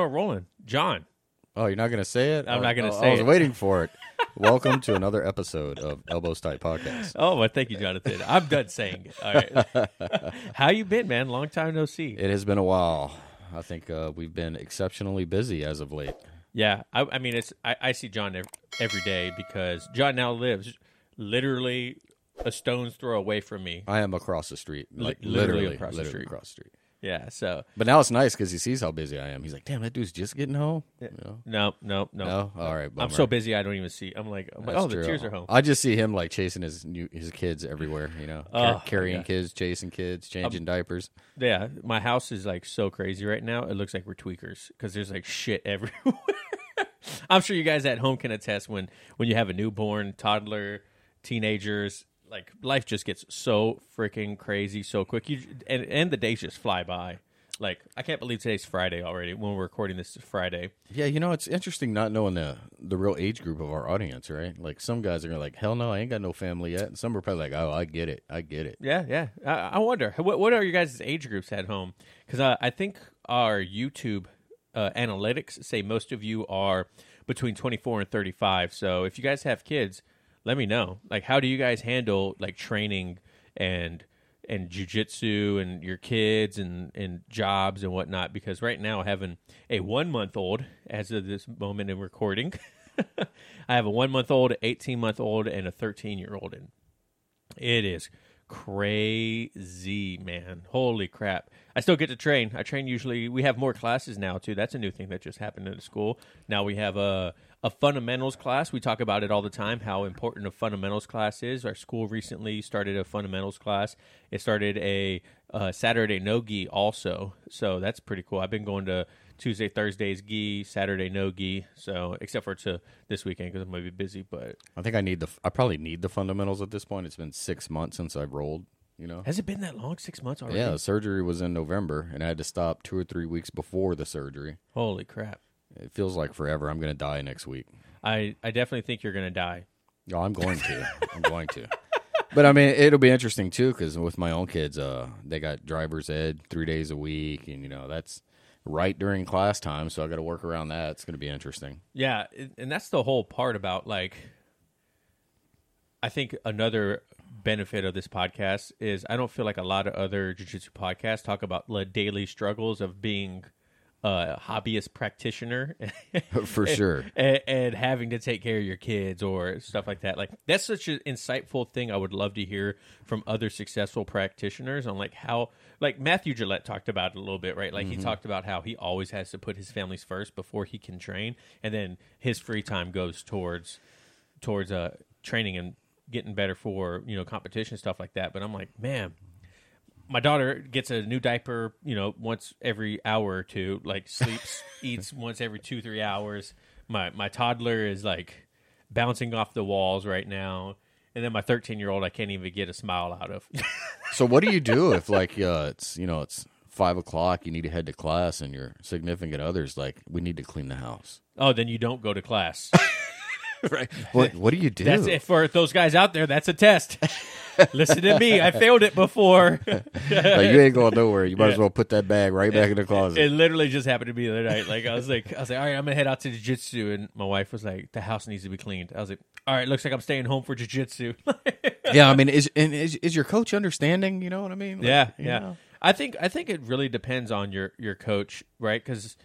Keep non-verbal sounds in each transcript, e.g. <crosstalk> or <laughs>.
We're rolling. Jon. Oh, you're not going to say it? I'm not gonna oh, say I was it. waiting <laughs> for it. Welcome to another episode of Elbows Tight Podcast. <laughs> Oh, well, thank you, Jonathan. I'm done saying it. All right. <laughs> How you been, man? Long time no see. It has been a while. I think uh, we've been exceptionally busy as of late. Yeah, I, I mean, it's I, I see Jon ev- every day because Jon now lives literally a stone's throw away from me. I am across the street, like literally literally, across the street. across the street. Yeah, so But now it's nice because he sees how busy I am. He's like, "Damn, that dude's just getting home." You know? no, no, no. No, all right. I'm so busy I don't even see. I'm like, I'm like oh, the true. tears are home. I just see him like chasing his new, his kids everywhere. You know, Oh, carrying yeah. kids, chasing kids, changing diapers. Yeah, my house is like so crazy right now. It looks like we're tweakers because there's like shit <laughs> everywhere. I'm sure you guys at home can attest when when you have a newborn, toddler, teenagers. Like life just gets so freaking crazy so quick. You and and the days just fly by. Like I can't believe today's Friday already. When we're recording this is Friday. Yeah, you know, it's interesting not knowing the the real age group of our audience, right? Like some guys are gonna like, "Hell no, I ain't got no family yet," and some are probably like, "Oh, I get it, I get it." Yeah, yeah. I, I wonder what what are your guys' age groups at home? Because uh, I think our YouTube uh, analytics say most of you are between 24 and 35. So if you guys have kids, let me know. Like, how do you guys handle like training and and jujitsu and your kids and and jobs and whatnot? Because right now, having a one month old as of this moment in recording, <laughs> I have a one month old, 18 month old, and a 13 year old, and it is crazy, man. Holy crap. I still get to train. I train usually we have more classes now too. That's a new thing that just happened in the school. Now we have a a fundamentals class. We talk about it all the time how important a fundamentals class is. Our school recently started a fundamentals class. It started a uh, Saturday no gi also. So that's pretty cool. I've been going to Tuesday, Thursdays gi, Saturday no gi. So except for to this weekend because I'm gonna be busy, but I think I need the. I probably need the fundamentals at this point. It's been six months since I've rolled. You know. has it been that long? Six months already? Yeah, the surgery was in November, and I had to stop two or three weeks before the surgery. Holy crap. It feels like forever. I'm gonna die next week. I, I definitely think you're going to die. No, I'm going to. I'm going to. But I mean, it'll be interesting too because with my own kids, uh, they got driver's ed three days a week, and you know that's right during class time, so I got to work around that. It's going to be interesting. Yeah, and- and that's the whole part about like I think another benefit of this podcast is I don't feel like a lot of other jiu-jitsu podcasts talk about the daily struggles of being a hobbyist practitioner <laughs> For sure. <laughs> and, and having to take care of your kids or stuff like that. Like that's such an insightful thing. I would love to hear from other successful practitioners on like how, like Matthew Gillette talked about it a little bit, right? Like he talked about how he always has to put his families first before he can train, and then his free time goes towards towards uh training and getting better for you know competition stuff like that. But I'm like, man, my daughter gets a new diaper, you know, once every hour or two. Like sleeps, <laughs> eats once every two three hours. My my toddler is like bouncing off the walls right now, and then my 13 year old I can't even get a smile out of. so what do you do <laughs> if like uh, it's you know it's five o'clock, you need to head to class, and your significant others like we need to clean the house. oh, then you don't go to class. <laughs> <laughs> Right. What What do you do? That's it for those guys out there. That's a test. <laughs> Listen to me. I failed it before. Like you ain't going nowhere. You might as well put that bag right back in the closet. It literally just happened to me the other night. Like I was like, I was like, all right, I'm gonna head out to jiu-jitsu, and my wife was like, the house needs to be cleaned. I was like, all right, looks like I'm staying home for jiu-jitsu. <laughs> yeah, I mean, is and is is your coach understanding? You know what I mean? Like, yeah, yeah. know? I think I think it really depends on your your coach, right? Because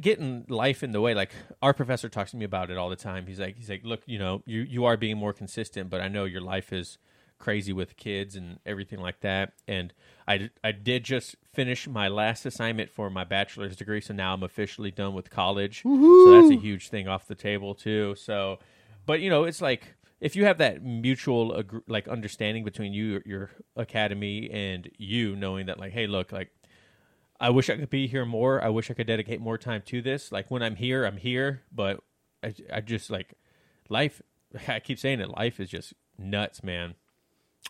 getting life in the way, like our professor talks to me about it all the time. He's like, he's like, look, you know, you you are being more consistent, but I know your life is crazy with kids and everything like that. And I I did just finish my last assignment for my bachelor's degree, so now I'm officially done with college. So that's a huge thing off the table too. So, but you know, it's like if you have that mutual like understanding between you your academy and you knowing that like hey look like i wish i could be here more i wish i could dedicate more time to this like when i'm here i'm here but i, I just like life <laughs> i keep saying it life is just nuts man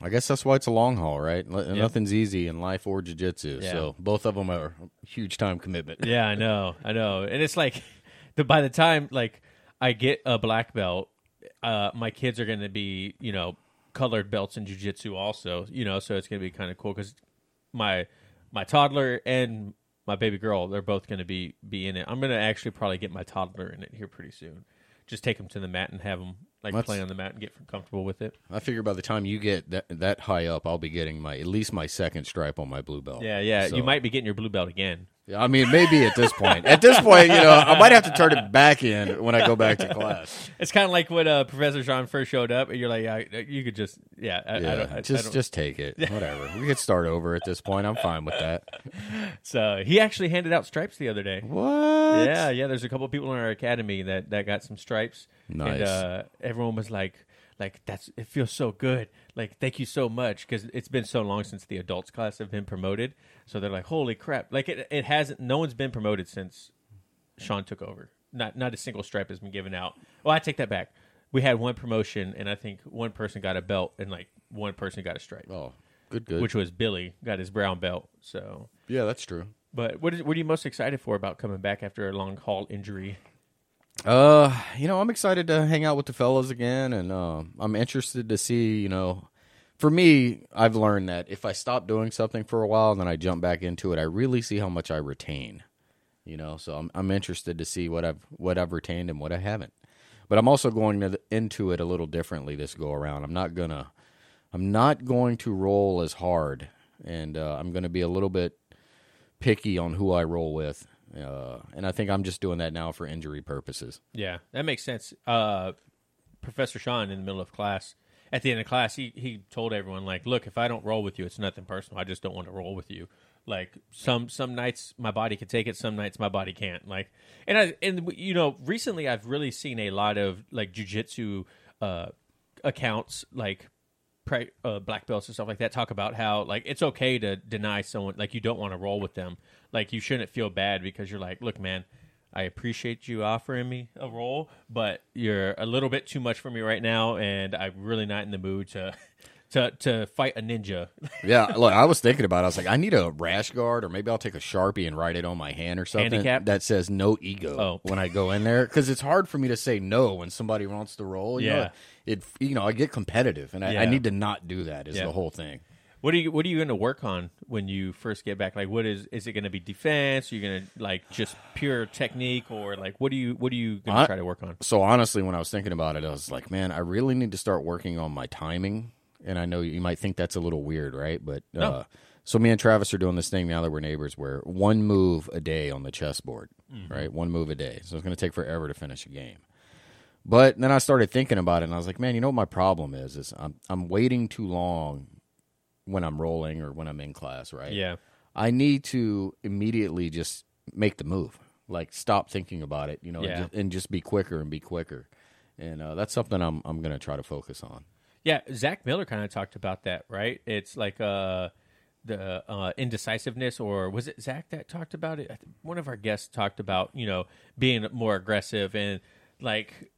I guess that's why it's a long haul, right? L- Nothing's easy in life or jiu-jitsu. Yeah. So both of them are a huge time commitment. <laughs> yeah i know i know and it's like <laughs> the by the time like i get a black belt uh my kids are going to be you know colored belts in jiu-jitsu also you know so it's going to be kind of cool because my my toddler and my baby girl, they're both going to be be in it. I'm going to actually probably get my toddler in it here pretty soon. Just take him to the mat and have him like That's- play on the mat and get comfortable with it. I figure by the time you get that that high up, I'll be getting my at least my second stripe on my blue belt. Yeah, yeah. So- You might be getting your blue belt again. I mean, maybe at this point. At this point, you know, I might have to turn it back in when I go back to class. It's kind of like when uh, Professor John first showed up, and you're like, yeah, you could just, yeah, I, Yeah, I don't, just don't. just take it. <laughs> Whatever. We could start over at this point. I'm fine with that. So he actually handed out stripes the other day. What? Yeah, yeah. There's a couple people in our academy that that got some stripes. Nice. And uh, everyone was like, like that's it feels so good. Like thank you so much because it's been so long since the adults class have been promoted. So they're like, holy crap! Like it it hasn't. No one's been promoted since Sean took over. Not not a single stripe has been given out. Well, I take that back. We had one promotion, and I think one person got a belt, and like one person got a stripe, Oh, good, good. which was Billy got his brown belt. So, yeah, that's true. but what is what are you most excited for about coming back after a long haul injury? Uh, you know, I'm excited to hang out with the fellas again, and uh, I'm interested to see. You know, for me, I've learned that if I stop doing something for a while and then I jump back into it, I really see how much I retain. You know, so I'm I'm interested to see what I've what I've retained and what I haven't. But I'm also going to, into it a little differently this go around. I'm not gonna I'm not going to roll as hard, and uh, I'm going to be a little bit picky on who I roll with. Uh, and I think I'm just doing that now for injury purposes. Yeah, that makes sense. Uh, Professor Sean, in the middle of class, at the end of class, he he told everyone like, "Look, if I don't roll with you, it's nothing personal. I just don't want to roll with you. Like some some nights my body can take it, some nights my body can't. Like, and I and you know, recently I've really seen a lot of like jujitsu uh, accounts, like pri- uh, black belts and stuff like that talk about how like it's okay to deny someone like you don't want to roll with them like you shouldn't feel bad because you're like look man i appreciate you offering me a roll but you're a little bit too much for me right now and i'm really not in the mood to <laughs> to to fight a ninja <laughs> Yeah, look, I was thinking about. it. I was like, I need a rash guard, or maybe I'll take a sharpie and write it on my hand or something Handicap? that says "no ego" Oh. when I go in there, because it's hard for me to say no when somebody wants to roll. You Yeah. It you know I get competitive, and I, I need to not do that. Is Yeah. the whole thing. what are you what are you going to work on when you first get back like what is is it going to be defense are you going to like just pure technique or like what are you what are you going to try to work on So honestly, when I was thinking about it, I was like, man, I really need to start working on my timing. And I know you might think that's a little weird, right? But uh, so me and Travis are doing this thing now that we're neighbors, where one move a day on the chessboard, right? One move a day. So it's going to take forever to finish a game. But then I started thinking about it, and I was like, man, you know what my problem is? Is I'm I'm waiting too long when I'm rolling or when I'm in class, right? yeah I need to immediately just make the move. Like stop thinking about it, you know, Yeah. and, just, and just be quicker and be quicker. And uh, that's something I'm I'm going to try to focus on. Yeah, Zach Miller kind of talked about that, right? It's like uh, the uh, indecisiveness, or was it Zach that talked about it? One of our guests talked about you know being more aggressive and like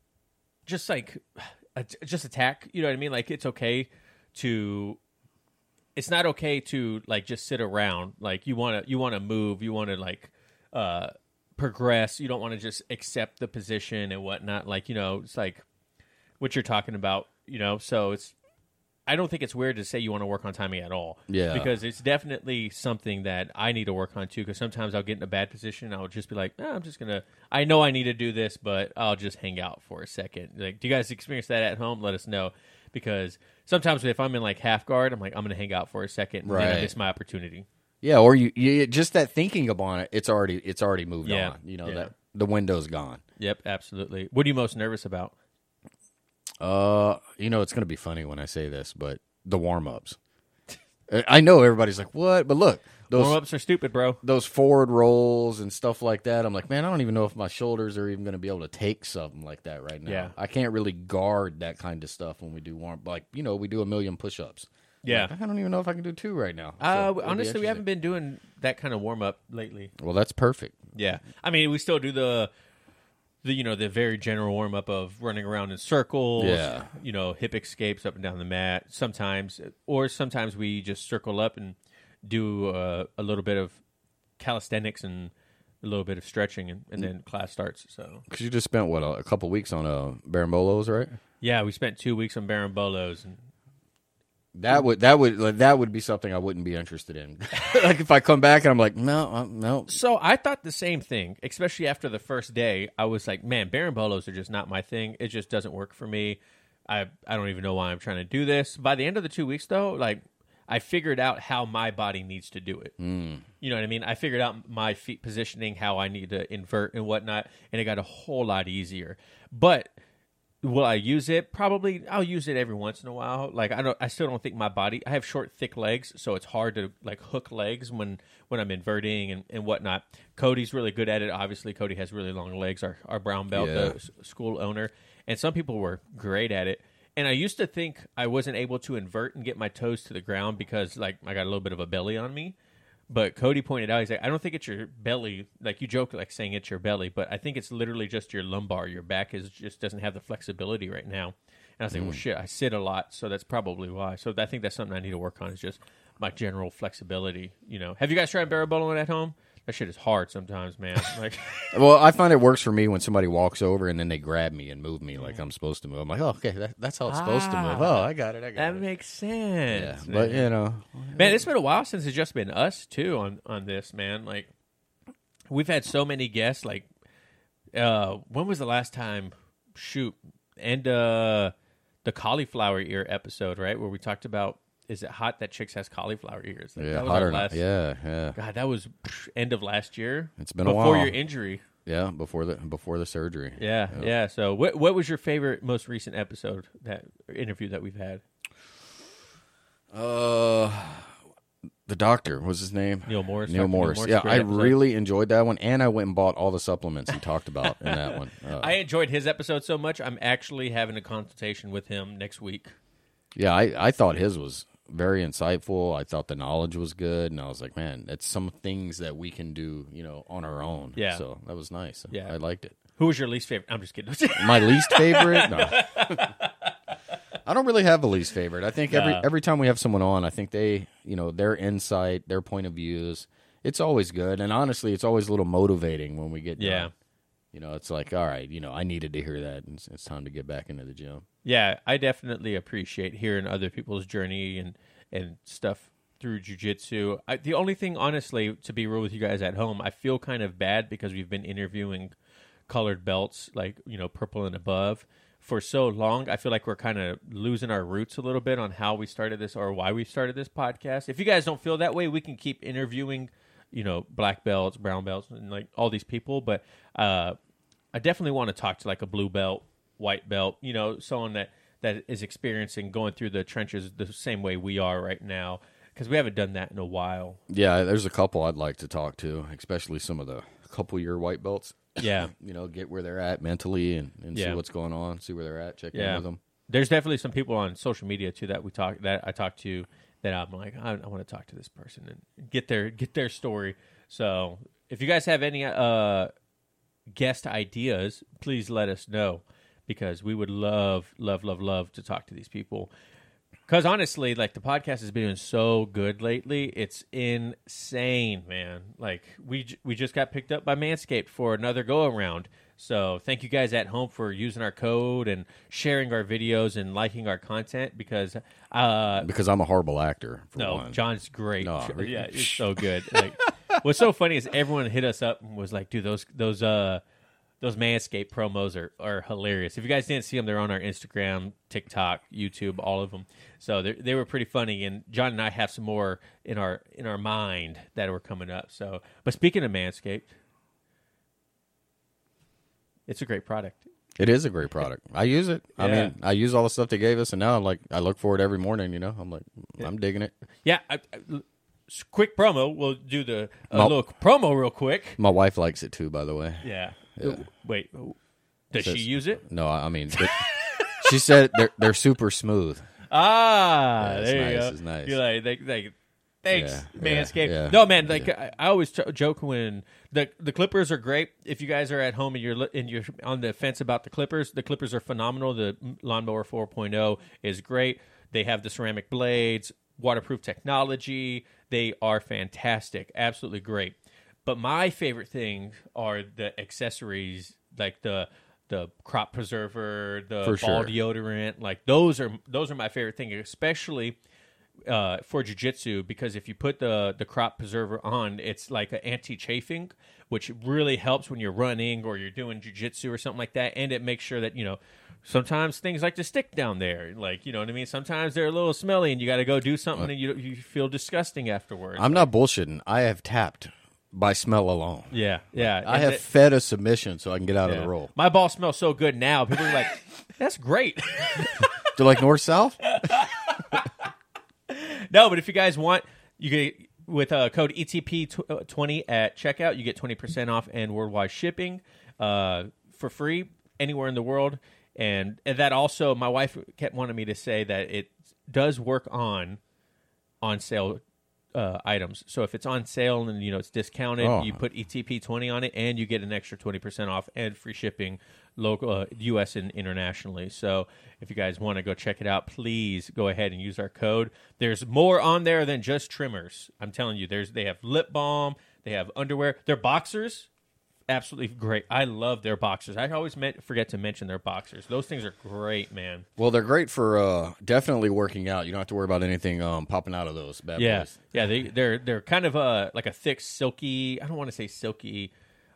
just like <sighs> just attack. You know what I mean? Like it's okay to. It's not okay to like just sit around. Like you want to you want to move. You want to like uh, progress. You don't want to just accept the position and whatnot. Like you know, it's like what you're talking about, you know. So it's I don't think it's weird to say you want to work on timing at all. Yeah. Because it's definitely something that I need to work on too. Because sometimes I'll get in a bad position. I'll just be like, "Ah, I'm just gonna. I know I need to do this, but I'll just hang out for a second. Like, do you guys experience that at home? Let us know. Because sometimes if I'm in like half guard, I'm like, I'm gonna hang out for a second, and then I Right. miss my opportunity. Yeah, or you, you just that thinking upon it, it's already it's already moved Yeah, on. You know yeah. that the window's gone. Yep, absolutely. What are you most nervous about? Uh, you know it's going to be funny when I say this, but the warm ups. I know everybody's like, "What?" But look, those Warm ups are stupid, bro. those forward rolls and stuff like that. I'm like, man, I don't even know if my shoulders are even going to be able to take something like that right now. Yeah. I can't really guard that kind of stuff when we do warm. Like, you know, we do a million push ups. Yeah. I don't even know if I can do two right now. So Uh, honestly, we haven't been doing that kind of warm up lately. Well, that's perfect. Yeah, I mean, we still do the, the you know the very general warm up of running around in circles. Yeah. you know, hip escapes up and down the mat. Sometimes, or sometimes we just circle up and do uh, a little bit of calisthenics and a little bit of stretching, and, and then class starts. So Because you just spent what a, a couple weeks on uh, Berimbolos, right? yeah, we spent two weeks on Berimbolos, and That would that would like, that would be something I wouldn't be interested in. <laughs> like if I come back and I'm like, no, uh, no. So I thought the same thing, especially after the first day. I was like, man, Berimbolos are just not my thing. It just doesn't work for me. I I don't even know why I'm trying to do this. By the end of the two weeks, though, like I figured out how my body needs to do it. Mm. You know what I mean? I figured out my feet positioning, how I need to invert and whatnot, and it got a whole lot easier. But will I use it? Probably. I'll use it every once in a while. Like I don't. I still don't think my body. I have short, thick legs, so it's hard to like hook legs when when I'm inverting and, and whatnot. Cody's really good at it. Obviously, Cody has really long legs. Our our brown belt, Yeah. the s- school owner, and some people were great at it. And I used to think I wasn't able to invert and get my toes to the ground because like I got a little bit of a belly on me. But Cody pointed out, he's like, I don't think it's your belly. Like you joke, like saying it's your belly, but I think it's literally just your lumbar. Your back is just doesn't have the flexibility right now. And I was like, well, hmm. shit, I sit a lot, so that's probably why. So I think that's something I need to work on is just my general flexibility. You know, have you guys tried barrel bowling at home? That shit is hard sometimes, man. <laughs> Like, Well, I find it works <laughs> for me when somebody walks over and then they grab me and move me like I'm supposed to move. I'm like, oh, okay, that, that's how it's supposed to move. Ah. Oh, I got it. I got that it. makes Yeah, sense. but you know, Man, it's been a while since it's just been us too on on this, man. Like we've had so many guests. Like, uh, when was the last time? Shoot, and uh, the cauliflower ear episode, right, where we talked about is it hot that chicks has cauliflower ears? Like, yeah, that was hot or not? Yeah, yeah, God, that was end of last year. It's been a while. before your injury. yeah. Before the before the surgery. Yeah, yeah. So, what what was your favorite, most recent episode that interview that we've had? Uh, the doctor was his name. Neil Morris. Neil. Morris. Morris, Yeah, I episode. really enjoyed that one, and I went and bought all the supplements he talked about in that one. <laughs> Uh, I enjoyed his episode so much. I'm actually having a consultation with him next week. yeah, I, I thought his was very insightful. I thought the knowledge was good, and I was like, man, it's some things that we can do, you know, on our own. Yeah. So that was nice. Yeah. I liked it. Who was your least favorite? I'm just kidding. <laughs> My least favorite? No. <laughs> I don't really have a least favorite. I think every every time we have someone on, I think they, you know, their insight, their point of views, it's always good. And honestly, it's always a little motivating when we get done. Yeah. You know, it's like, all right, you know, I needed to hear that, and it's, it's time to get back into the gym. Yeah, I definitely appreciate hearing other people's journey and and stuff through jujitsu. The only thing, honestly, to be real with you guys at home, I feel kind of bad because we've been interviewing colored belts, like you know, purple and above, for so long. I feel like we're kind of losing our roots a little bit on how we started this or why we started this podcast. If you guys don't feel that way, we can keep interviewing, you know, black belts, brown belts, and like all these people. But uh, I definitely want to talk to like a blue belt, white belt, you know, someone that that is experiencing going through the trenches the same way we are right now because we haven't done that in a while. Yeah, there's a couple I'd like to talk to, especially some of the couple year white belts. Yeah. <coughs> You know, get where they're at mentally and, and Yeah. see what's going on, see where they're at, check in with them. There's definitely some people on social media too that we talk that I talk to that I'm like I, I want to talk to this person and get their get their story. So if you guys have any uh guest ideas, please let us know because we would love love love love to talk to these people. Because honestly, like the podcast has been doing so good lately, it's insane, man. Like we j- we just got picked up by Manscaped for another go around. So thank you guys at home for using our code and sharing our videos and liking our content because uh Because I'm a horrible actor. For no, one. Jon's great. No, yeah, it's so good. Like <laughs> what's so funny is everyone hit us up and was like, dude, those those uh those Manscaped promos are, are hilarious. If you guys didn't see them, they're on our Instagram, TikTok, YouTube, all of them. So they they were pretty funny. And Jon and I have some more in our in our mind that were coming up. So, but speaking of Manscaped, it's a great product. It is a great product. I use it. I mean, I use all the stuff they gave us, and now I'm like, I look for it every morning. You know, I'm like, I'm digging it. Yeah. I, I- quick promo. We'll do the a Mo- little promo real quick. My wife likes it too, by the way. Yeah. Wait. Does she use it? No, I I mean, but <laughs> she said they're they're super smooth. Ah, Yeah, it's there you nice, go. it's nice. You're like, they, they, thanks, Yeah, Manscaped. yeah, yeah. No, man, like I, I always t- joke when the the Clippers are great. If you guys are at home and you're li- and you're on the fence about the Clippers, the Clippers are phenomenal. The lawnmower 4.0 is great. They have the ceramic blades, waterproof technology. They are fantastic, absolutely great. But my favorite thing are the accessories, like the the crop preserver, the For ball sure. deodorant. Like those are those are my favorite thing, especially uh, for jujitsu because if you put the the crop preserver on, it's like an anti chafing, which really helps when you're running or you're doing jujitsu or something like that, and it makes sure that you know. Sometimes things like to stick down there, like you know what I mean. Sometimes they're a little smelly, and you got to go do something, and you you feel disgusting afterwards. I'm not bullshitting. I have tapped by smell alone. yeah, yeah. I And have it- fed a submission so I can get out of the role. My ball smells so good now. People are like, <laughs> "That's great." <laughs> Do you like north south? <laughs> No, but if you guys want, you get with uh, code ETP uh, twenty at checkout, you get twenty percent off and worldwide shipping uh, for free anywhere in the world. And, and that also, my wife kept wanting me to say that it does work on on sale uh, items. So if it's on sale and you know it's discounted, Oh. you put ETP twenty on it, and you get an extra twenty percent off and free shipping, local uh, U.S. and internationally. So if you guys want to go check it out, please go ahead and use our code. There's more on there than just trimmers. I'm telling you, there's they have lip balm, they have underwear, they're boxers. Absolutely great. I love their boxers. I always meant, forget to mention their boxers. Those things are great, man. Well, they're great for uh, definitely working out. You don't have to worry about anything um, popping out of those bad Yeah, boys. yeah. They they're they're kind of uh like a thick, silky. I don't want to say silky,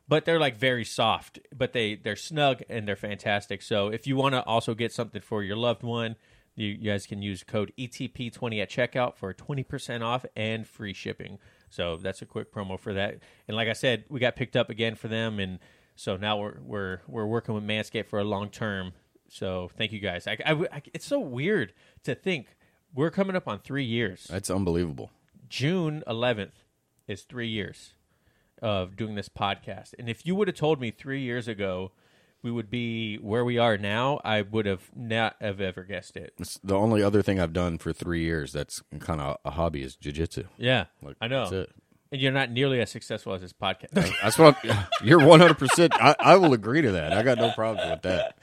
but they're like very soft. But they they're snug and they're fantastic. So if you want to also get something for your loved one, you, you guys can use code ETP twenty at checkout for twenty percent off and free shipping. So that's a quick promo for that. And like I said, we got picked up again for them, and so now we're we're we're working with Manscaped for a long term. So thank you guys. I, I, I- it's so weird to think we're coming up on three years. That's unbelievable. June 11th is three years of doing this podcast. And if you would have told me three years ago we would be where we are now, I would have not have ever guessed it. It's the only other thing I've done for three years that's kind of a hobby is jujitsu. Yeah, Like, I know. That's it. And you're not nearly as successful as this podcast. That's what I'm, <laughs> you're 100. percent I, I will agree to that. I got no problems with that.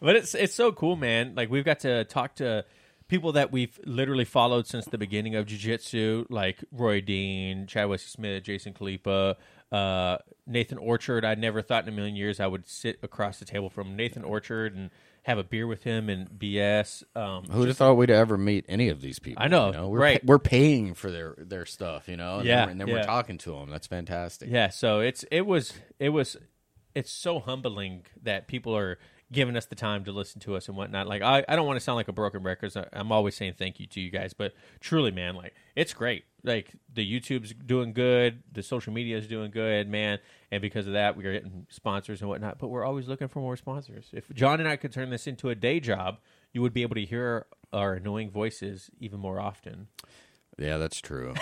but it's it's so cool, man. Like we've got to talk to people that we've literally followed since the beginning of jiu-jitsu, like Roy Dean, Chad Wesley Smith, Jason Khalipa, uh, Nathan Orchard. I never thought in a million years I would sit across the table from Nathan Orchard and have a beer with him and BS. Um, Who'd have thought we'd ever meet any of these people? I know, you know? We're right. pa- we're paying for their their stuff, you know. And Yeah, then, and then yeah. we're talking to them. That's fantastic. Yeah, so it's it was it was it's so humbling that people are giving us the time to listen to us and whatnot. Like I, I don't want to sound like a broken record. so I'm always saying thank you to you guys, but truly, man, like it's great. Like the YouTube's doing good, the social media is doing good, man, and because of that, we are getting sponsors and whatnot. But we're always looking for more sponsors. If Jon and I could turn this into a day job, you would be able to hear our annoying voices even more often. Yeah, that's true.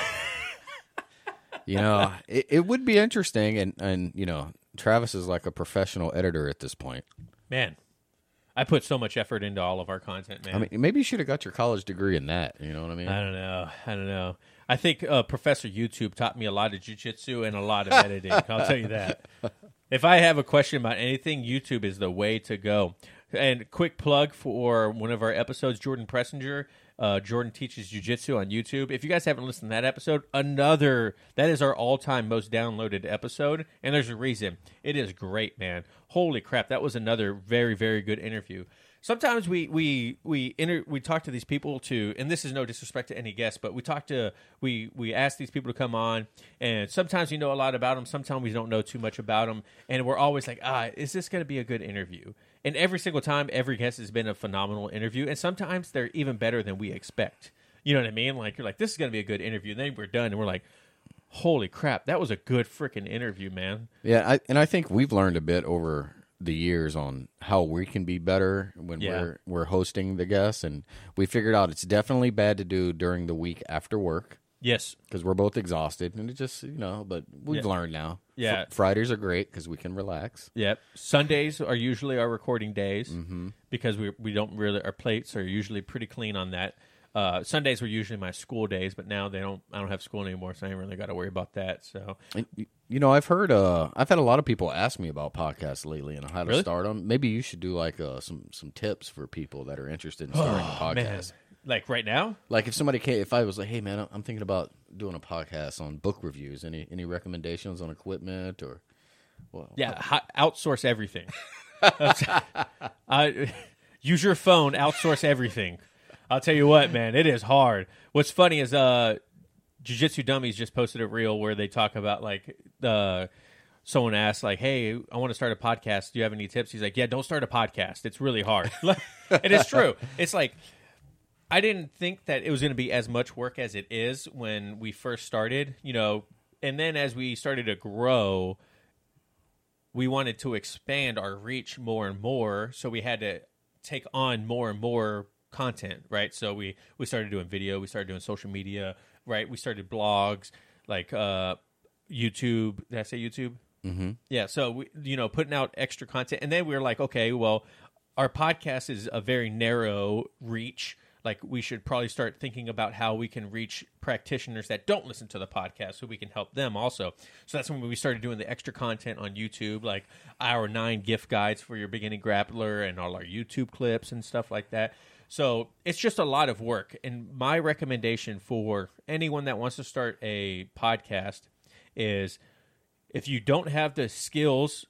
<laughs> you know, it, it would be interesting, and and you know, Travis is like a professional editor at this point. Man, I put so much effort into all of our content, man. I mean, maybe you should have got your college degree in that. You know what I mean? I don't know. I don't know. I think uh, Professor YouTube taught me a lot of jujitsu and a lot of editing. I'll tell you that. <laughs> If I have a question about anything, YouTube is the way to go. And quick plug for one of our episodes, Jordan Preisinger. Uh, Jordan teaches jujitsu on YouTube. If you guys haven't listened to that episode, another that is our all-time most downloaded episode, and there's a reason. It is great, man. Holy crap, that was another very very good interview sometimes we we we inter- we talk to these people to and this is no disrespect to any guest but we talk to we we ask these people to come on and sometimes we know a lot about them sometimes we don't know too much about them and we're always like ah is this going to be a good interview and every single time every guest has been a phenomenal interview and sometimes they're even better than we expect. You know what i mean? Like you're like this is going to be a good interview. And then we're done and we're like holy crap that was a good freaking interview man. Yeah, I, and I think we've learned a bit over the years on how we can be better when Yeah. we're we're hosting the guests, and we figured out it's definitely bad to do during the week after work yes because we're both exhausted, and it just you know. But we've Yeah. learned now. Yeah. Fr- Fridays are great because we can relax. Yep. Sundays are usually our recording days because we we don't really our plates are usually pretty clean on that. Uh, Sundays were usually my school days, but now they don't. I don't have school anymore, so I ain't really got to worry about that. So you know, I've heard, uh, I've had a lot of people ask me about podcasts lately and how to Really? start them. Maybe you should do like uh, some some tips for people that are interested in starting a Oh, man, podcast. Like right now, Like if somebody came, if I was like, hey man, I'm thinking about doing a podcast on book reviews. Any any recommendations on equipment or? Well, yeah, hi- outsource everything. <laughs> I, use your phone, outsource everything. I'll tell you what, man, it is hard. What's funny is uh, Jiu Jitsu Dummies just posted a reel where they talk about like the. Someone asked, like, "Hey, I want to start a podcast. Do you have any tips?" He's like, "Yeah, don't start a podcast. It's really hard." <laughs> it is true. It's like I didn't think that it was going to be as much work as it is when we first started, you know, and then as we started to grow, we wanted to expand our reach more and more, so we had to take on more and more content, right? So we we started doing video, we started doing social media, right? We started blogs, like uh YouTube. Did I say YouTube? Mm-hmm. Yeah, so we, you know, putting out extra content, and then we were like, okay, well, our podcast is a very narrow reach. Like, we should probably start thinking about how we can reach practitioners that don't listen to the podcast, so we can help them also. So that's when we started doing the extra content on YouTube, like our nine gift guides for your beginning grappler, and all our YouTube clips and stuff like that. So it's just a lot of work. And my recommendation for anyone that wants to start a podcast is if you don't have the skills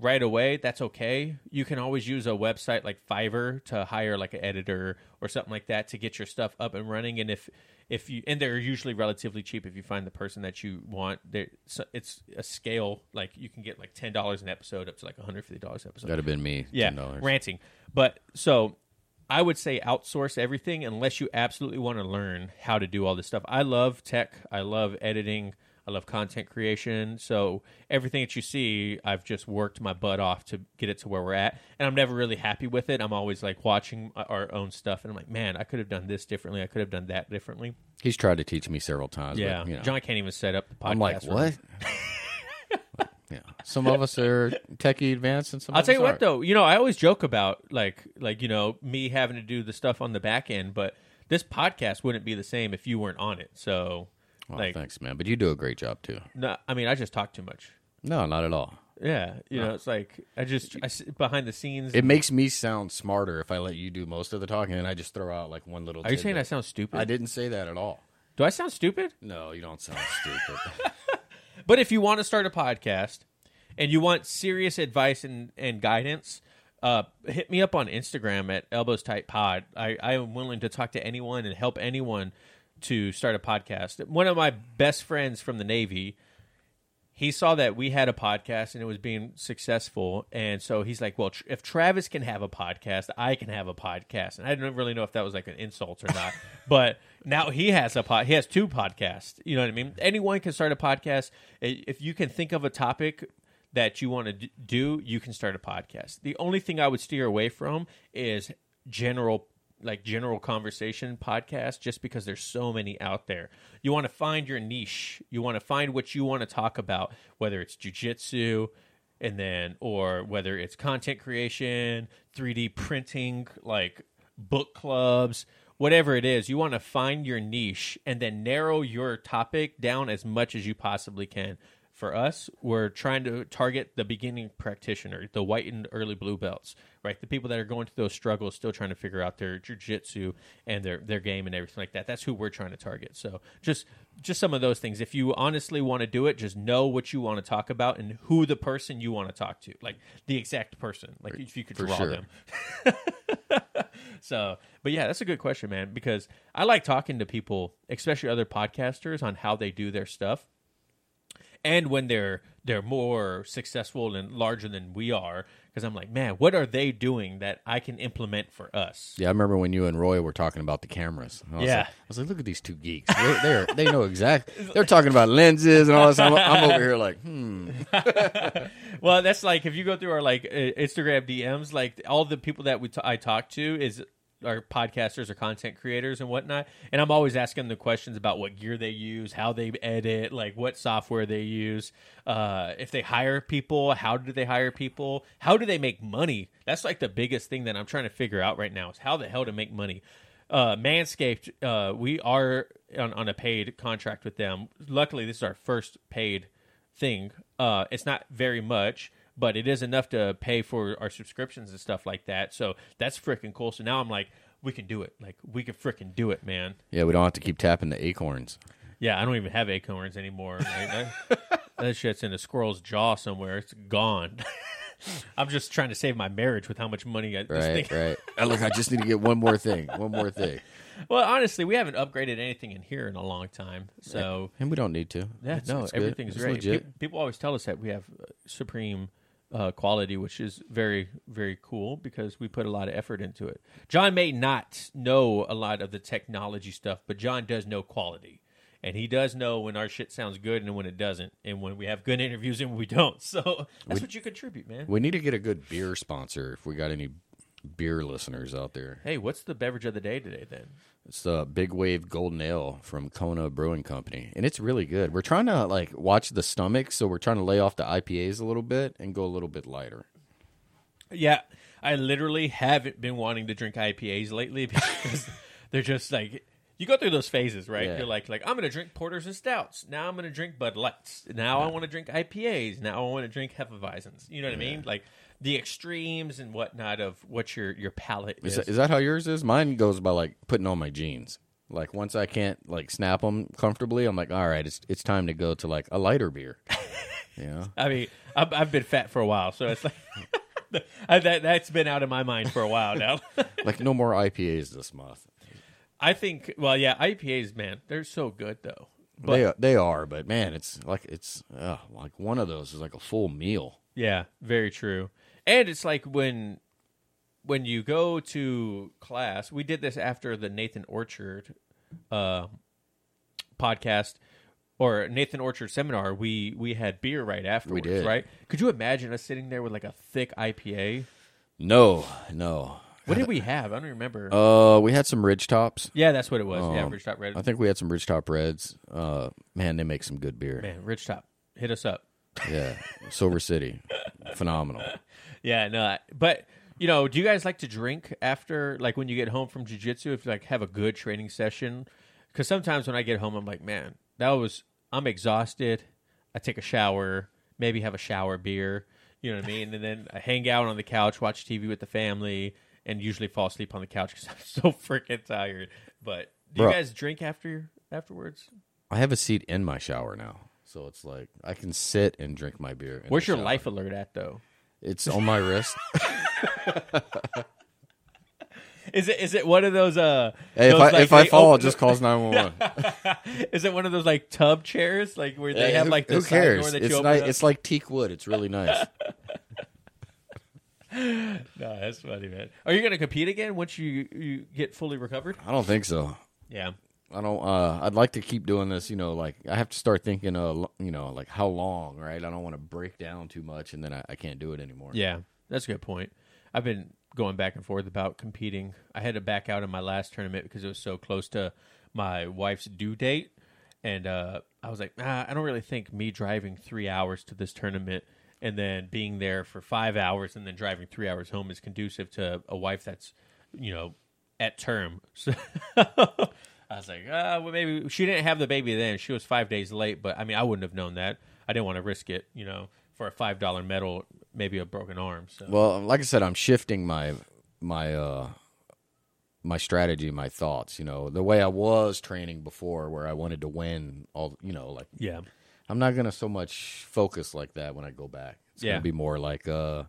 right away, that's okay. You can always use a website like Fiverr to hire like an editor or something like that to get your stuff up and running. And if if you and they're usually relatively cheap if you find the person that you want. There, so it's a scale like you can get like ten dollars an episode up to like one hundred fifty dollars an episode. That'd have been me. Yeah, $10. ranting. But so I would say outsource everything unless you absolutely want to learn how to do all this stuff. I love tech. I love editing. I love content creation. So everything that you see, I've just worked my butt off to get it to where we're at. And I'm never really happy with it. I'm always like watching our own stuff and I'm like, man, I could have done this differently. I could have done that differently. He's tried to teach me several times. but, Yeah. you know, Jon can't even set up the podcast. I'm like, what? <laughs> yeah. Some of us are techie advanced, and some. I'll of tell us you what aren't. though, you know, I always joke about like like you know me having to do the stuff on the back end, but this podcast wouldn't be the same if you weren't on it. So, Well, like, thanks, man. But you do a great job too. no, I mean, I just talk too much. No, not at all. Yeah, you know, it's like I just I behind the scenes. It makes me sound smarter if I let you do most of the talking, and I just throw out like one little. Are you saying I sound stupid? I didn't say that at all. Do I sound stupid? No, you don't sound stupid. <laughs> <laughs> But if you want to start a podcast and you want serious advice and, and guidance, uh, hit me up on Instagram at Elbows Tight Pod. I, I am willing to talk to anyone and help anyone to start a podcast. One of my best friends from the Navy, he saw that we had a podcast and it was being successful, and so he's like, "Well, tr- if Travis can have a podcast, I can have a podcast." And I didn't really know if that was like an insult or not, <laughs> but now he has a pod. He has two podcasts. You know what I mean? Anyone can start a podcast if you can think of a topic that you want to do. You can start a podcast. The only thing I would steer away from is general like general conversation podcast just because there's so many out there. You want to find your niche. You want to find what you want to talk about, whether it's jujitsu and then or whether it's content creation, 3D printing, like book clubs, whatever it is. You want to find your niche and then narrow your topic down as much as you possibly can. For us, we're trying to target the beginning practitioner, the white and early blue belts, right? The people that are going through those struggles, still trying to figure out their jujitsu and their their game and everything like that. That's who we're trying to target. So just just some of those things. If you honestly want to do it, just know what you want to talk about and who the person you want to talk to, like the exact person. Like if you could For draw sure. them. <laughs> So, but yeah, that's a good question, man, because I like talking to people, especially other podcasters, on how they do their stuff. And when they're they're more successful and larger than we are, because I'm like, man, what are they doing that I can implement for us? yeah, I remember when you and Roy were talking about the cameras. I was Yeah. like, I was like, look at these two geeks. They they're, they know exactly. <laughs> They're talking about lenses and all this. I'm, I'm over here like, hmm. <laughs> Well, that's like if you go through our like Instagram DMs, like all the people that we t- I talk to is are podcasters or content creators and whatnot, and I'm always asking the questions about what gear they use, how they edit, like what software they use, uh, if they hire people, how do they hire people, how do they make money? That's like the biggest thing that I'm trying to figure out right now is how the hell to make money. Uh, Manscaped, uh, we are on, on a paid contract with them. Luckily, this is our first paid thing. Uh, it's not very much, but it is enough to pay for our subscriptions and stuff like that. So that's freaking cool. So now I'm like, we can do it. Like we can freaking do it, man. Yeah, we don't have to keep tapping the acorns. Yeah, I don't even have acorns anymore. Right? that, that shit's in a squirrel's jaw somewhere. It's gone. <laughs> I'm just trying to save my marriage with how much money I, Right, thing. right. <laughs> Look, I just need to get one more thing. One more thing. Well, honestly, we haven't upgraded anything in here in a long time. So And we don't need to. yeah, It's- no, it's everything's great. Pe- People always tell us that we have uh, supreme uh, quality, which is very, very cool because we put a lot of effort into it. Jon may not know a lot of the technology stuff, but Jon does know quality. And he does know when our shit sounds good and when it doesn't, and when we have good <laughs> interviews and when we don't. So that's what you contribute, man. We need to get a good beer sponsor if we got any beer listeners out there. Hey, what's the beverage of the day today then? It's the Big Wave Golden Ale from Kona Brewing Company, and it's really good. We're trying to like watch the stomach, so we're trying to lay off the IPAs a little bit and go a little bit lighter. Yeah, I literally haven't been wanting to drink IPAs lately <laughs> because they're just like you go through those phases, right? Yeah. You're like, like I'm going to drink porters and stouts. Now I'm going to drink Bud Lights. Now I want to drink IPAs. Now I want to drink Hefeweizens. You know what I mean? Like the extremes and whatnot of what your your palate Is is. that, is that how yours is? Mine goes by like putting on my jeans. Like once I can't like snap them comfortably, I'm like, all right, it's it's time to go to like a lighter beer. <laughs> you know, I mean, I've, I've been fat for a while, so it's like <laughs> that that's been out of my mind for a while now. <laughs> like no more IPAs this month. I think, well, yeah, IPAs, man, they're so good though. But they they are, but man, it's like it's uh, like one of those is like a full meal. Yeah, very true. And it's like when when you go to class, we did this after the Nathan Orchard uh, podcast or Nathan Orchard seminar. We we had beer right afterwards, did. right? Could you imagine us sitting there with like a thick IPA? No, no. What did we have? I don't remember. Uh, we had some Ridge Tops. yeah, that's what it was. yeah, um, Ridge Top Red. I think we had some Ridge Top Reds. Uh, man, they make some good beer. Man, Ridge Top, hit us up. Yeah, Silver City, phenomenal. <laughs> Yeah, no, but you know, do you guys like to drink after, like when you get home from jujitsu? If you like have a good training session, because sometimes when I get home, I'm like, man, that was I'm exhausted. I take a shower, maybe have a shower beer. You know what I mean? And then I hang out on the couch, watch TV with the family, and usually fall asleep on the couch because <laughs> I'm so freaking tired. But do Bro. you guys drink after afterwards? I have a seat in my shower now, so it's like I can sit and drink my beer. in Where's your shower. life alert at though? It's on my wrist. <laughs> Is it is it one of those uh? Hey, if those, I like, if I fall, open- just calls nine one one. <laughs> Is it one of those like tub chairs, like where they have like the who cares? It's nice. up? It's like teak wood. It's really nice. <laughs> No, that's funny, man. Are you going to compete again once you you get fully recovered? I don't think so. Yeah, I don't. Uh, I'd like to keep doing this. You know, like I have to start thinking. Uh, you know, like how long, right? I don't want to break down too much, and then I, I can't do it anymore. yeah, that's a good point. I've been going back and forth about competing. I had to back out of my last tournament because it was so close to my wife's due date, and uh, I was like, nah, I don't really think me driving three hours to this tournament and then being there for five hours and then driving three hours home is conducive to a wife that's, you know, at term. <laughs> So I was like, uh, well, maybe she didn't have the baby then. She was five days late, but I mean, I wouldn't have known that. I didn't want to risk it, you know, for a five dollar medal, maybe a broken arm. So Well, like I said, I'm shifting my my uh my strategy, my thoughts. You know, the way I was training before, where I wanted to win all. You know, like yeah, I'm not gonna so much focus like that when I go back. It's Yeah. gonna be more like uh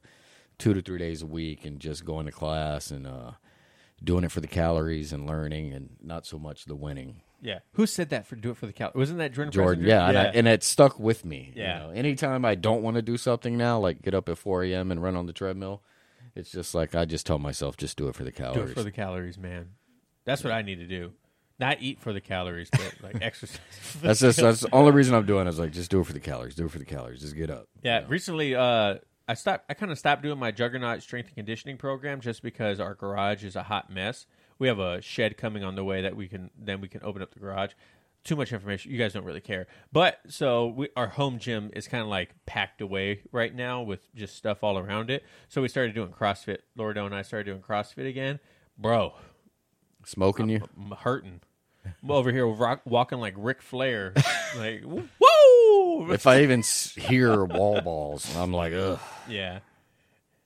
two to three days a week and just going to class and uh doing it for the calories and learning and not so much the winning. yeah. Who said that for do it for the calories? Wasn't that Jordan? Jordan, Preisinger? yeah, And, I, and it stuck with me. you Yeah. know. anytime I don't want to do something now, like get up at 4 a.m. and run on the treadmill, it's just like I just tell myself, just do it for the calories. do it for the calories, man. That's what I need to do. Not eat for the calories, but like <laughs> exercise. that's just that's the only reason I'm doing. it is like just do it for the calories. Do it for the calories. Just get up. Yeah, you know. recently uh, I stopped. I kind of stopped doing my Juggernaut strength and conditioning program just because our garage is a hot mess. We have a shed coming on the way that we can then we can open up the garage. Too much information. You guys don't really care, but so we, our home gym is kind of like packed away right now with just stuff all around it. So we started doing CrossFit. Lordo and I started doing CrossFit again, bro. Smoking you. I'm hurting. I'm over here rock, walking like Ric Flair, <laughs> like If I even hear wall balls, I'm like, ugh. Yeah,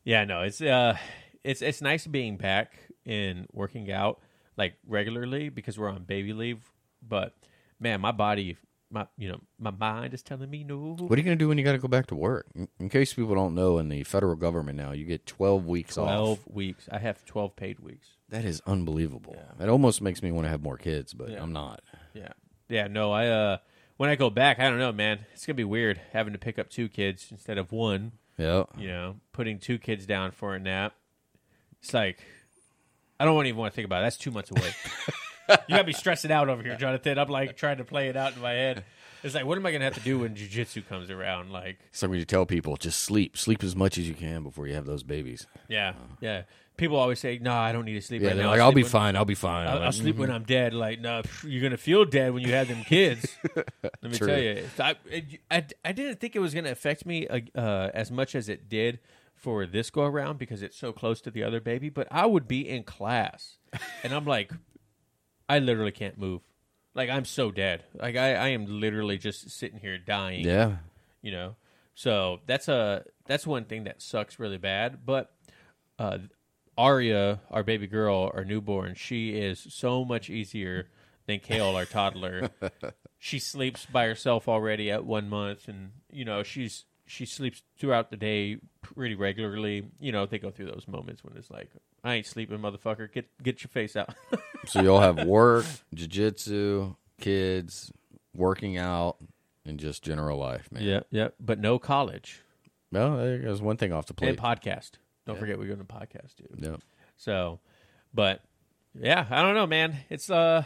yeah. No, it's uh, it's it's nice being back and working out like regularly because we're on baby leave. But man, my body my you know my mind is telling me no. What are you going to do when you got to go back to work? In, case people don't know, in the federal government now, you get 12 weeks Twelve off. weeks. I have twelve paid weeks. That is unbelievable. Yeah. It almost makes me want to have more kids, but Yeah. I'm not. Yeah. Yeah, no, I uh when I go back, I don't know, man. It's gonna be weird having to pick up two kids instead of one. Yeah. You know, putting two kids down for a nap. It's like I don't even want to think about it. That's two months away. you got me stressing out over here, Jonathan. I'm like trying to play it out in my head. It's like, what am I gonna have to do when jujitsu comes around? Like, So when you tell people, just sleep, sleep as much as you can before you have those babies. yeah, uh-huh. yeah. People always say, "No, I don't need to sleep Yeah, right they're now. like, I'll be when- fine. I'll be fine. I'll, I'll sleep when I'm dead. Like, no, pff, you're gonna feel dead when you have them kids. <laughs> Let me True. tell you, I, I, I didn't think it was gonna affect me uh, uh, as much as it did for this go around because it's so close to the other baby. But I would be in class, and I'm like, <laughs> I literally can't move. Like I'm so dead. Like I, I am literally just sitting here dying yeah. you know so that's a that's one thing that sucks really bad but uh aria our baby girl our newborn she is so much easier than kale our toddler. <laughs> She sleeps by herself already at one month and you know she's she sleeps throughout the day pretty regularly. You know they go through those moments when it's like i ain't sleeping motherfucker. Get get your face out. <laughs> So you'll have work, <laughs> jujitsu, kids, working out, and just general life, man. yeah yeah but no college. Well, there's one thing off the and plate. podcast don't forget we're going the podcast too Yeah. So, but yeah, I don't know, man. It's uh,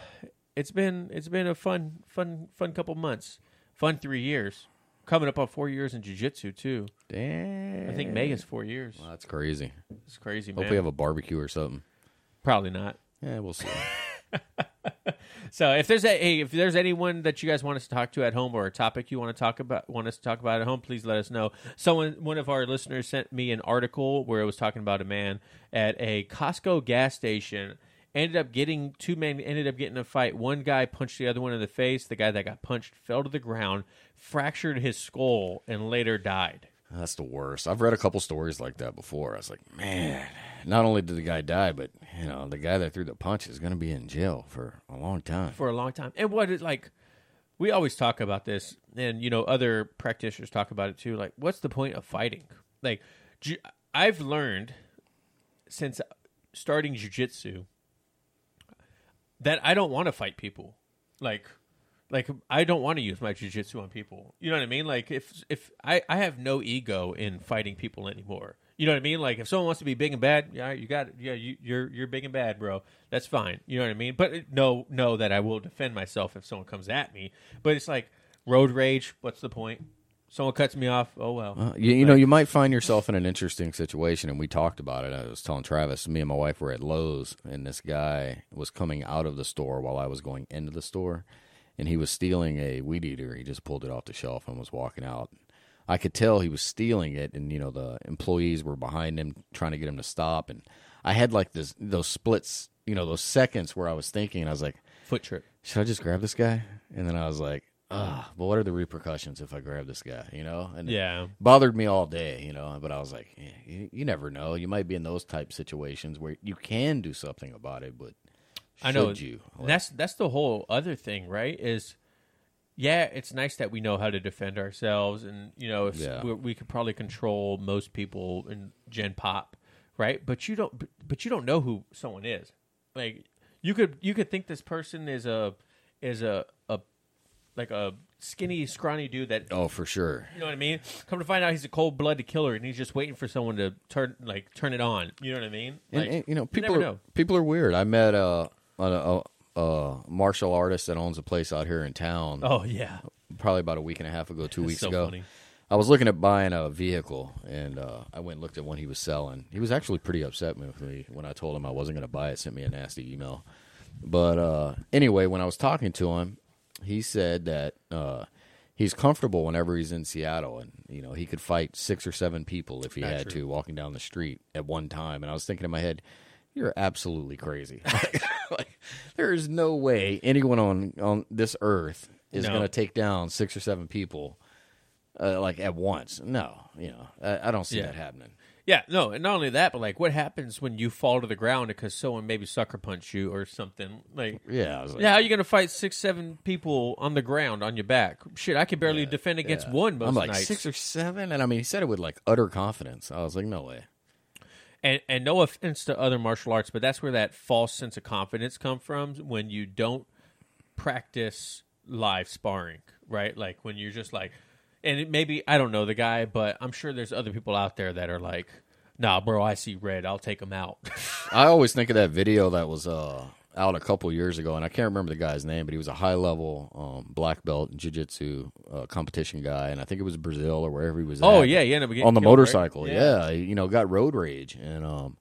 it's been it's been a fun fun fun couple months, fun three years. Coming up on four years in jujitsu too. Damn. I think May is four years. Well, that's crazy. It's crazy, Hope man. we have a barbecue or something. Probably not. Yeah, we'll see. <laughs> <laughs> So if there's a hey, if there's anyone that you guys want us to talk to at home or a topic you want to talk about want us to talk about at home, please let us know. Someone one of our listeners sent me an article where it was talking about a man at a Costco gas station ended up getting two men ended up getting a fight. One guy punched the other one in the face. The guy that got punched fell to the ground, fractured his skull, and later died. That's the worst. I've read a couple stories like that before. I was like, man, not only did the guy die, but you know, the guy that threw the punch is going to be in jail for a long time. for a long time. And what is like, we always talk about this, and you know, other practitioners talk about it too. Like, what's the point of fighting? Like, ju- I've learned since starting jujitsu that I don't want to fight people. Like, like I don't want to use my jujitsu on people. You know what I mean? Like, if if I I have no ego in fighting people anymore. You know what I mean? Like if someone wants to be big and bad, yeah, you got it. Yeah, you, you're you're big and bad, bro. That's fine. You know what I mean? But no, know that I will defend myself if someone comes at me. But it's like road rage. What's the point? Someone cuts me off. Oh well. Uh, you, you know, you might find yourself in an interesting situation, and we talked about it. I was telling Travis, me and my wife were at Lowe's, and this guy was coming out of the store while I was going into the store, and he was stealing a weed eater. He just pulled it off the shelf and was walking out. I could tell he was stealing it, and you know the employees were behind him trying to get him to stop. And I had like this those splits, you know, those seconds where I was thinking, I was like, Foot trip. should I just grab this guy? And then I was like, ah, but what are the repercussions if I grab this guy? You know? And it Yeah. bothered me all day, you know. But I was like, eh, you, you never know. You might be in those type situations where you can do something about it, but should I know. you? That's that's the whole other thing, right? Is yeah, it's nice that we know how to defend ourselves, and you know, if Yeah. we, we could probably control most people in Gen Pop, right? But you don't. but- But you don't know who someone is. Like you could you could think this person is a is a a like a skinny, scrawny dude that oh, for sure. you know what I mean. Come to find out, he's a cold blooded killer, and he's just waiting for someone to turn like turn it on. You know what I mean? Like, and, you know, people never are know. people are weird. I met uh, a, a, a, a martial artist that owns a place out here in town. Oh yeah, probably about a week and a half ago, two weeks so ago. funny. I was looking at buying a vehicle, and uh, I went and looked at one he was selling. He was actually pretty upset with me when I told him I wasn't going to buy it. Sent me a nasty email. But uh, anyway, when I was talking to him, he said that uh, he's comfortable whenever he's in Seattle, and you know he could fight six or seven people if he Not had true. to walking down the street at one time. And I was thinking in my head, "You're absolutely crazy. <laughs> like, like, there is no way anyone on on this earth is No. going to take down six or seven people." uh, like at once. No, you know, I, I don't see Yeah. that happening. Yeah, no, and not only that, but like, what happens when you fall to the ground because someone maybe sucker punched you or something? Like, Yeah, like, yeah, how are you gonna fight six, seven people on the ground on your back? Shit, I can barely defend against yeah. one most I'm like nights. six or seven, and I mean, he said it with like utter confidence. I was like, no way. And and no offense to other martial arts, but that's where that false sense of confidence come from when you don't practice live sparring, right? Like when you're just like, and maybe I don't know the guy, but I'm sure there's other people out there that are like, nah, bro, I see red, I'll take him out. <laughs> I always think of that video that was uh, out a couple years ago, and I can't remember the guy's name, but he was a high level um, black belt jiu jitsu uh, competition guy, and I think it was Brazil or wherever he was. oh at. yeah, yeah, no, on the killed, right? motorcycle. Yeah. you know, got road rage and um,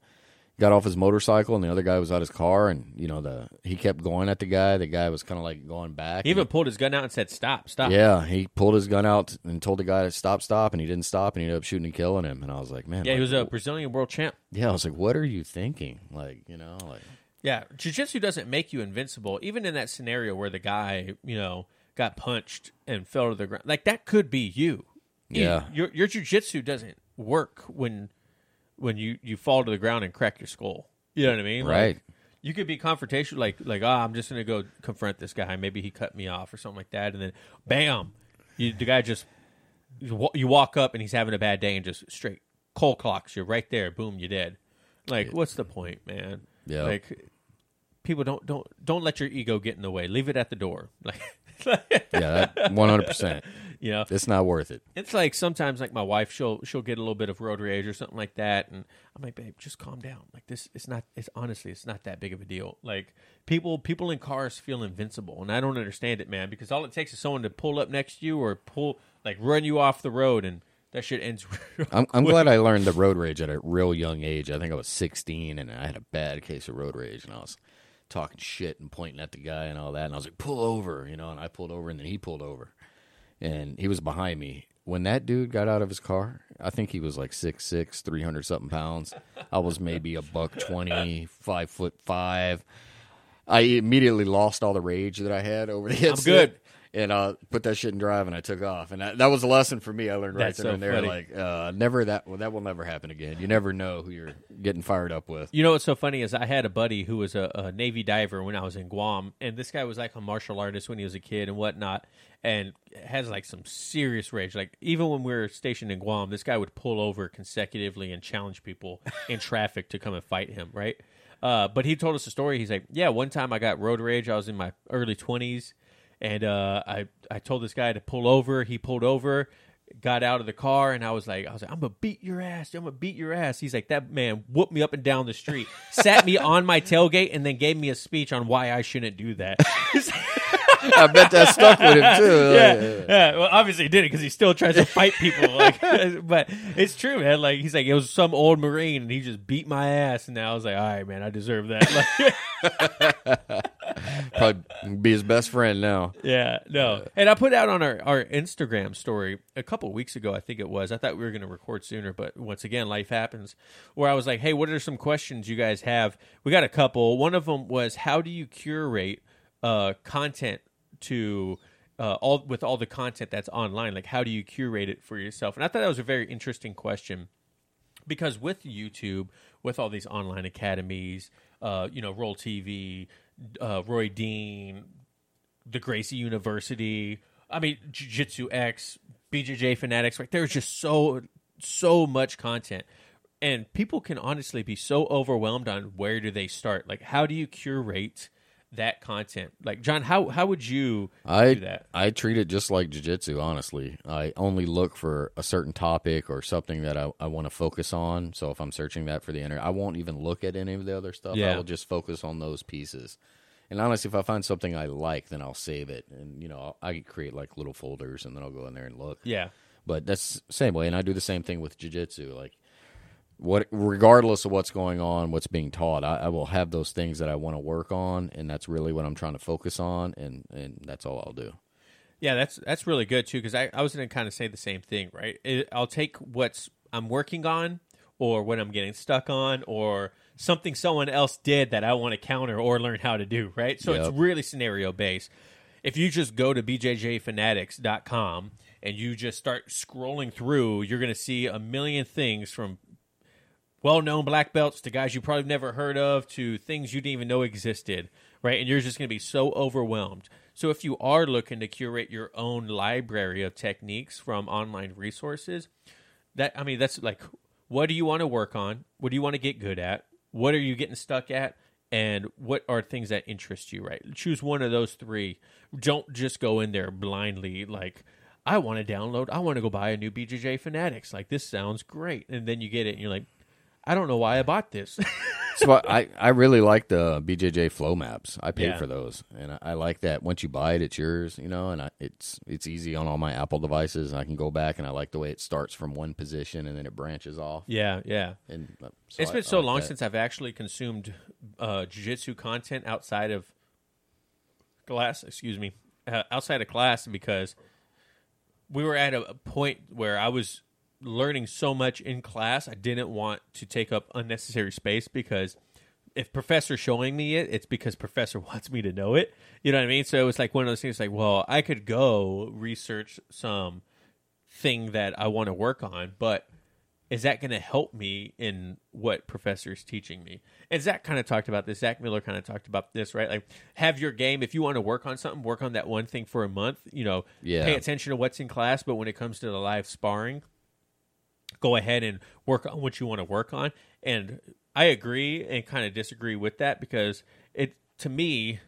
got off his motorcycle, and the other guy was out his car, and you know the he kept going at the guy. The guy was kind of like going back. He even and- pulled his gun out and said, "Stop, stop." yeah, he pulled his gun out and told the guy to stop, stop, and he didn't stop, and he ended up shooting and killing him. And I was like, man, yeah, he was a Brazilian world champ. yeah. I was like, what are you thinking? Like, you know, like Yeah, jiu-jitsu doesn't make you invincible. Even in that scenario where the guy, you know, got punched and fell to the ground, like that could be you. You- Yeah. your your jiu-jitsu doesn't work when when you you fall to the ground and crack your skull. You know what I mean? Like, Right. you could be confrontational, like like ah, I'm just gonna go confront this guy. Maybe he cut me off or something like that, and then bam, you, the guy just you you walk up and he's having a bad day and just straight cold clocks you right there. Boom, you're dead. Like, what's the point, man? Yeah. Like, people don't don't don't let your ego get in the way. Leave it at the door. <laughs> Like, yeah, one hundred percent. <laughs> you know, It's not worth it. it's like sometimes like my wife she'll she'll get a little bit of road rage or something like that and I'm like babe just calm down like this it's not it's honestly it's not that big of a deal like people people in cars feel invincible and I don't understand it man because all it takes is someone to pull up next to you or pull like run you off the road and that shit ends <laughs> real I'm, I'm glad I learned the road rage at a real young age. I think I was 16 and I had a bad case of road rage and I was talking shit and pointing at the guy and all that. And I was like, pull over, you know, and I pulled over and then he pulled over and he was behind me. When that dude got out of his car, I think he was like 6'6, 300 something pounds. I was maybe a buck 20, five foot five. I immediately lost all the rage that I had over the headset. I'm good. And uh, put that shit in drive, and I took off. And that, that was a lesson for me. I learned right That's there so and there, funny. like uh, never that. Well, that will never happen again. You never know who you're getting fired up with. You know what's so funny is I had a buddy who was a, a Navy diver when I was in Guam, and this guy was like a martial artist when he was a kid and whatnot, and has like some serious rage. Like even when we were stationed in Guam, this guy would pull over consecutively and challenge people in traffic to come and fight him. Right? Uh, but he told us a story. He's like, "Yeah, one time I got road rage. I was in my early twenties, and uh, I I told this guy to pull over. He pulled over." got out of the car and I was like, I was like, I'm gonna beat your ass. I'm gonna beat your ass. He's like, that man whooped me up and down the street, <laughs> sat me on my tailgate, and then gave me a speech on why I shouldn't do that. <laughs> I bet that stuck with him too. yeah, Like, yeah. Well, obviously he did it because he still tries to fight people. Like, <laughs> but it's true, man. Like he's like, it was some old marine, and he just beat my ass, and now I was like, all right, man, I deserve that. Like, Probably be his best friend now. Yeah, no. And I put out on our, our Instagram story a couple weeks ago, I think it was. I thought we were going to record sooner, but once again, life happens. Where I was like, hey, what are some questions you guys have? We got a couple. One of them was, how do you curate uh, content to. Uh, all with all the content that's online, like how do you curate it for yourself? And I thought that was a very interesting question because with YouTube, with all these online academies, uh, you know, Roll TV, uh, Roy Dean, the Gracie University, I mean, Jiu Jitsu X, BJJ Fanatics, right? There's just so so much content, and people can honestly be so overwhelmed on where do they start. Like, how do you curate that content? Like, Jon, how how would you I do that? I treat it just like jujitsu. Honestly, I only look for a certain topic or something that I, I want to focus on. So if I'm searching that for the internet, I won't even look at any of the other stuff. Yeah. I will just focus on those pieces. And honestly, if I find something I like, then I'll save it, and you know I create like little folders, and then I'll go in there and look. Yeah, But that's the same way, and I do the same thing with jujitsu. Like, what, regardless of what's going on, what's being taught, I, I will have those things that I want to work on, and that's really what I'm trying to focus on, and and that's all I'll do. Yeah, that's that's really good too because I, I was going to kind of say the same thing, right? It, I'll take what's I'm working on or what I'm getting stuck on or something someone else did that I want to counter or learn how to do, right? So Yep. it's really scenario based. If you just go to bjjfanatics.com and you just start scrolling through, you're going to see a million things from well-known black belts to guys you probably never heard of to things you didn't even know existed, right? And you're just going to be so overwhelmed. So if you are looking to curate your own library of techniques from online resources, that I mean that's like what do you want to work on? What do you want to get good at? What are you getting stuck at? And what are things that interest you, right? Choose one of those three. Don't just go in there blindly like I want to download, I want to go buy a new BJJ Fanatics. Like this sounds great. And then you get it and you're like I don't know why I bought this. <laughs> so I, I really like the BJJ flow maps. I paid Yeah. for those, and I, I like that. Once you buy it, it's yours, you know. And I, it's it's easy on all my Apple devices. I can go back, and I like the way it starts from one position and then it branches off. yeah, yeah. And uh, so it's I- been I so like long that. since I've actually consumed uh, jiu-jitsu content outside of class. Excuse me, uh, outside of class because we were at a point where I was learning so much in class. I didn't want to take up unnecessary space because if professor's showing me it, it's because professor <laughs> wants me to know it. You know what I mean? So it was like one of those things. Like, well, I could go research some thing that I want to work on, but is that going to help me in what professor is teaching me? And Zach kind of talked about this. Zach Miller kind of talked about this, right? Like, have your game. If you want to work on something, work on that one thing for a month. You know, Yeah. pay attention to what's in class. But when it comes to the live sparring, go ahead and work on what you want to work on. And I agree and kind of disagree with that because it, to me,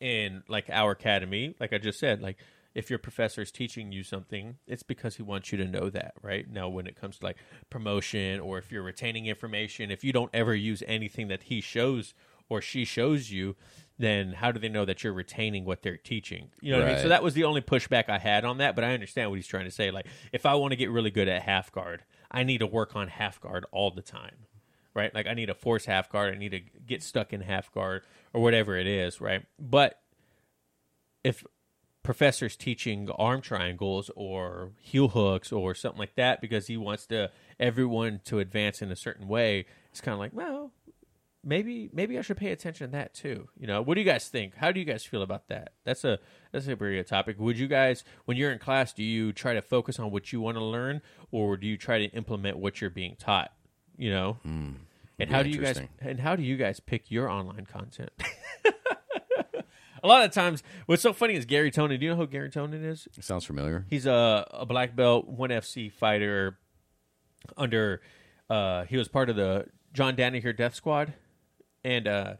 in like our academy, like I just said, like if your professor is teaching you something, it's because he wants you to know that, right? Now, when it comes to like promotion or if you're retaining information, if you don't ever use anything that he shows or she shows you, then how do they know that you're retaining what they're teaching? You know what I mean? So that was the only pushback I had on that, but I understand what he's trying to say. Like, if I want to get really good at half guard, I need to work on half guard all the time, right? Like, I need to force half guard, I need to get stuck in half guard or whatever it is, right? But if professor's teaching arm triangles or heel hooks or something like that because he wants to everyone to advance in a certain way, it's kind of like, well, maybe maybe I should pay attention to that too. You know, what do you guys think? How do you guys feel about that? That's a that's a pretty good topic. Would you guys, when you're in class, do you try to focus on what you want to learn, or do you try to implement what you're being taught? You know, and how do you guys and how do you guys pick your online content? <laughs> a lot of times, what's so funny is Garry Tonon. Do you know who Garry Tonon is? It sounds familiar. He's a, a black belt, one FC fighter. Under, uh, he was part of the John Danaher Death Squad, and uh,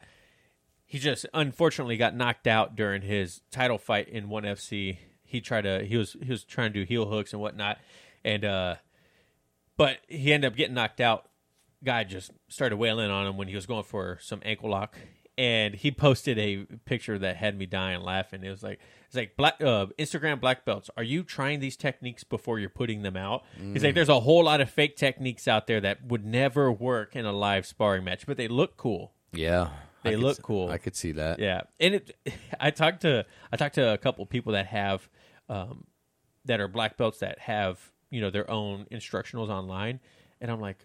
he just unfortunately got knocked out during his title fight in one FC. He tried to he was he was trying to do heel hooks and whatnot, and uh, but he ended up getting knocked out. Guy just started wailing on him when he was going for some ankle lock, and he posted a picture that had me dying laughing. It was like it's like black uh, Instagram black belts. Are you trying these techniques before you're putting them out? He's like, there's a whole lot of fake techniques out there that would never work in a live sparring match, but they look cool. Yeah, They I look cool. I could see that. Yeah, and it. I talked to I talked to a couple people that have, um, that are black belts that have you know their own instructionals online, and I'm like,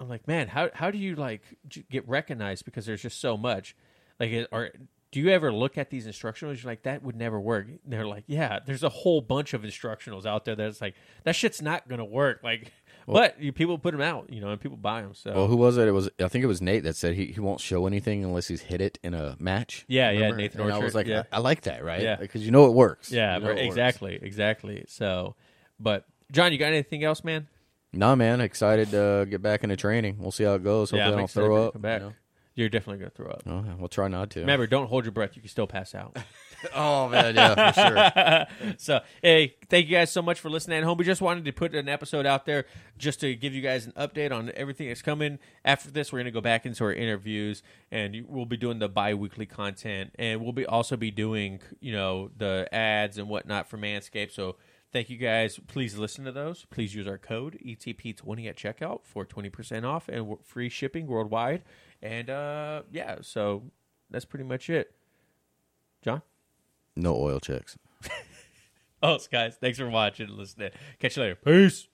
I'm like, man, how how do you like get recognized because there's just so much, like, or do you ever look at these instructionals? You're like, that would never work. And they're like, yeah, there's a whole bunch of instructionals out there that's like that shit's not gonna work. Like, but you, people put them out, you know, and people buy them. So Well, who was it? It was I think it was Nate that said he, he won't show anything unless he's hit it in a match. Yeah, yeah, Nathan And I was like, yeah. I, I like that, right? Yeah. because you know it works. yeah, You know it works. exactly, exactly. So, but Jon, you got anything else, man? Nah, man, excited to get back into training. We'll see how it goes. Hopefully, yeah, I don't throw up. Come back. you know? You're definitely gonna throw up. Oh, we'll try not to. Remember, don't hold your breath. You can still pass out. <laughs> oh man, yeah, for sure. <laughs> so, hey, thank you guys so much for listening at home. We just wanted to put an episode out there just to give you guys an update on everything that's coming. After this, we're going to go back into our interviews, and we'll be doing the bi-weekly content, and we'll be also be doing, you know, the ads and whatnot for Manscaped. So, thank you guys. Please listen to those. Please use our code ETP20 at checkout for 20% off and free shipping worldwide. And uh, yeah, so that's pretty much it. Jon? No oil checks. <laughs> Oh, guys, thanks for watching and listening. Catch you later. Peace.